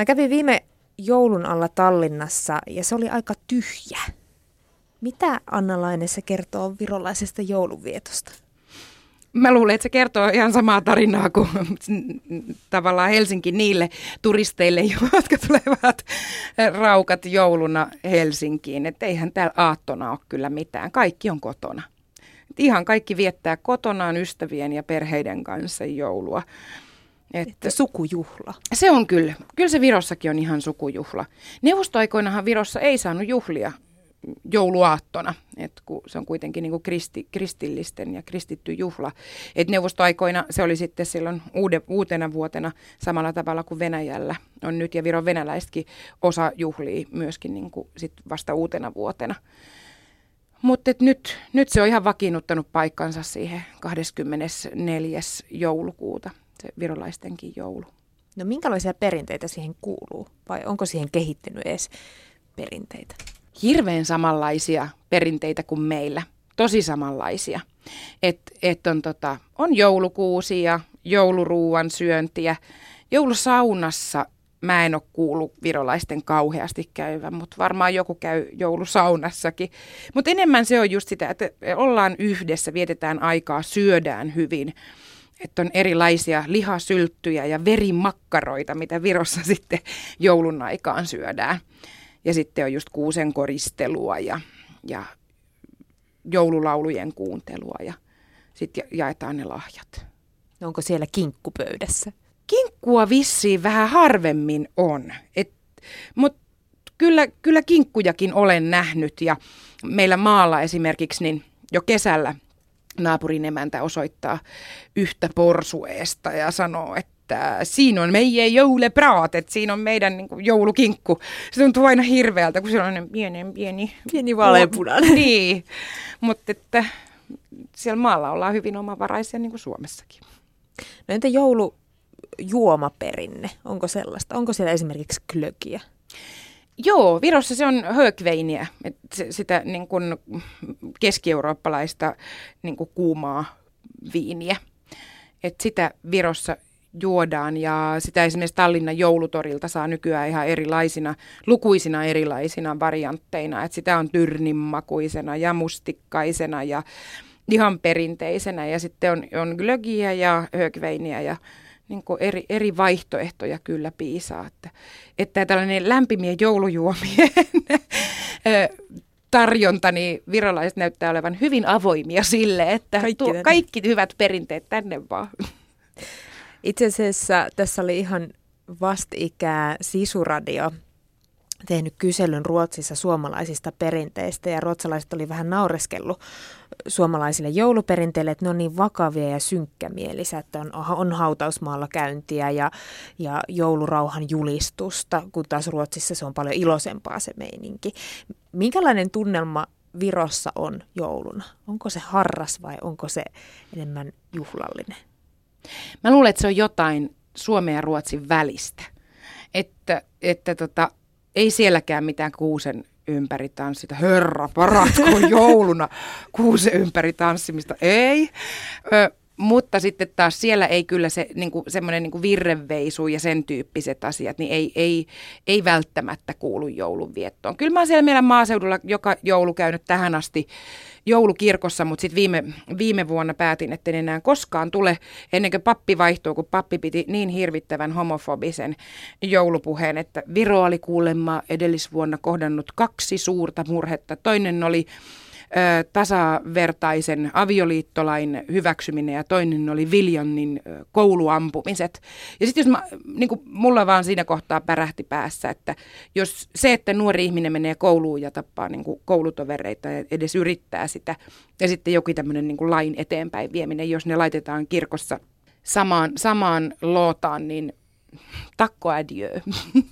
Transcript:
Mä kävin viime joulun alla Tallinnassa ja se oli aika tyhjä. Mitä Anna Laine se kertoo virolaisesta joulunvietosta? Mä luulen, että se kertoo ihan samaa tarinaa kuin tavallaan Helsinki niille turisteille, jotka tulevat raukat jouluna Helsinkiin. Että eihän täällä aattona ole kyllä mitään. Kaikki on kotona. Et ihan kaikki viettää kotonaan ystävien ja perheiden kanssa joulua. Että, että sukujuhla. Se on kyllä. Kyllä se Virossakin on ihan sukujuhla. Neuvostoaikoinahan Virossa ei saanut juhlia jouluaattona, että kun se on kuitenkin niin kuin kristi, kristillisten ja kristitty juhla. Et neuvostoaikoina se oli sitten silloin uude, uutena vuotena samalla tavalla kuin Venäjällä on nyt, ja Viron venäläisetkin osa juhlii myöskin niin kuin sit vasta uutena vuotena. Mutta nyt, nyt se on ihan vakiinnuttanut paikkansa siihen 24. joulukuuta, virolaistenkin joulu. No minkälaisia perinteitä siihen kuuluu, vai onko siihen kehittynyt edes perinteitä? hirveän samanlaisia perinteitä kuin meillä. Tosi samanlaisia. Et, et on, tota, on joulukuusia, jouluruuan syöntiä. Joulusaunassa mä en ole kuullut virolaisten kauheasti käyvän, mutta varmaan joku käy joulusaunassakin. Mutta enemmän se on just sitä, että ollaan yhdessä, vietetään aikaa, syödään hyvin. Että on erilaisia lihasylttyjä ja verimakkaroita, mitä Virossa sitten joulun aikaan syödään. Ja sitten on just kuusen koristelua ja, ja joululaulujen kuuntelua ja sitten jaetaan ne lahjat. No onko siellä kinkkupöydässä? Kinkkua vissiin vähän harvemmin on. Mutta kyllä, kyllä kinkkujakin olen nähnyt ja meillä maalla esimerkiksi niin jo kesällä naapurin emäntä osoittaa yhtä porsueesta ja sanoo, että että siinä on meidän joulepraat, että siinä on meidän niin kuin, joulukinkku. Se tuntuu aina hirveältä, kun se on pienen pieni... Pieni vaaleanpunainen. Niin, mutta että siellä maalla ollaan hyvin omavaraisia niin kuin Suomessakin. No entä joulujuomaperinne, onko sellaista? Onko siellä esimerkiksi klökiä? Joo, Virossa se on högveiniä, sitä niin kuin keski-eurooppalaista niin kuin kuumaa viiniä. Et sitä Virossa juodaan ja sitä esimerkiksi Tallinnan joulutorilta saa nykyään ihan erilaisina, lukuisina erilaisina variantteina, että sitä on tyrnimakuisena ja mustikkaisena ja ihan perinteisenä ja sitten on, on glögiä ja högveiniä ja niin eri, eri vaihtoehtoja kyllä piisaa, että, että tällainen lämpimien joulujuomien tarjonta, niin virolaiset näyttää olevan hyvin avoimia sille, että kaikki, tuo, kaikki hyvät perinteet tänne vaan. Itse asiassa tässä oli ihan vastikää Sisuradio tehnyt kyselyn Ruotsissa suomalaisista perinteistä ja ruotsalaiset oli vähän naureskellut suomalaisille jouluperinteille, että ne on niin vakavia ja synkkämielisiä, että on, on hautausmaalla käyntiä ja, ja joulurauhan julistusta, kun taas Ruotsissa se on paljon iloisempaa se meininki. Minkälainen tunnelma Virossa on jouluna? Onko se harras vai onko se enemmän juhlallinen? Mä luulen, että se on jotain Suomen ja Ruotsin välistä. Että, että tota, ei sielläkään mitään kuusen ympäri tanssita. Herra paratko jouluna kuusen ympäri tanssimista. Ei. Ö, mutta sitten taas siellä ei kyllä se niinku, semmoinen niinku virreveisu ja sen tyyppiset asiat, niin ei, ei, ei välttämättä kuulu joulunviettoon. Kyllä mä oon siellä meidän maaseudulla joka joulu käynyt tähän asti joulukirkossa, mutta sitten viime, viime vuonna päätin, että en enää koskaan tule ennen kuin pappi vaihtuu, kun pappi piti niin hirvittävän homofobisen joulupuheen, että Viro oli kuulemma edellisvuonna kohdannut kaksi suurta murhetta. Toinen oli tasavertaisen avioliittolain hyväksyminen ja toinen oli Viljannin kouluampumiset. Ja sitten jos mä, niin kuin mulla vaan siinä kohtaa pärähti päässä, että jos se, että nuori ihminen menee kouluun ja tappaa niin kuin koulutovereita ja edes yrittää sitä, ja sitten jokin tämmöinen niin kuin lain eteenpäin vieminen, jos ne laitetaan kirkossa samaan, samaan lootaan, niin takko adieu.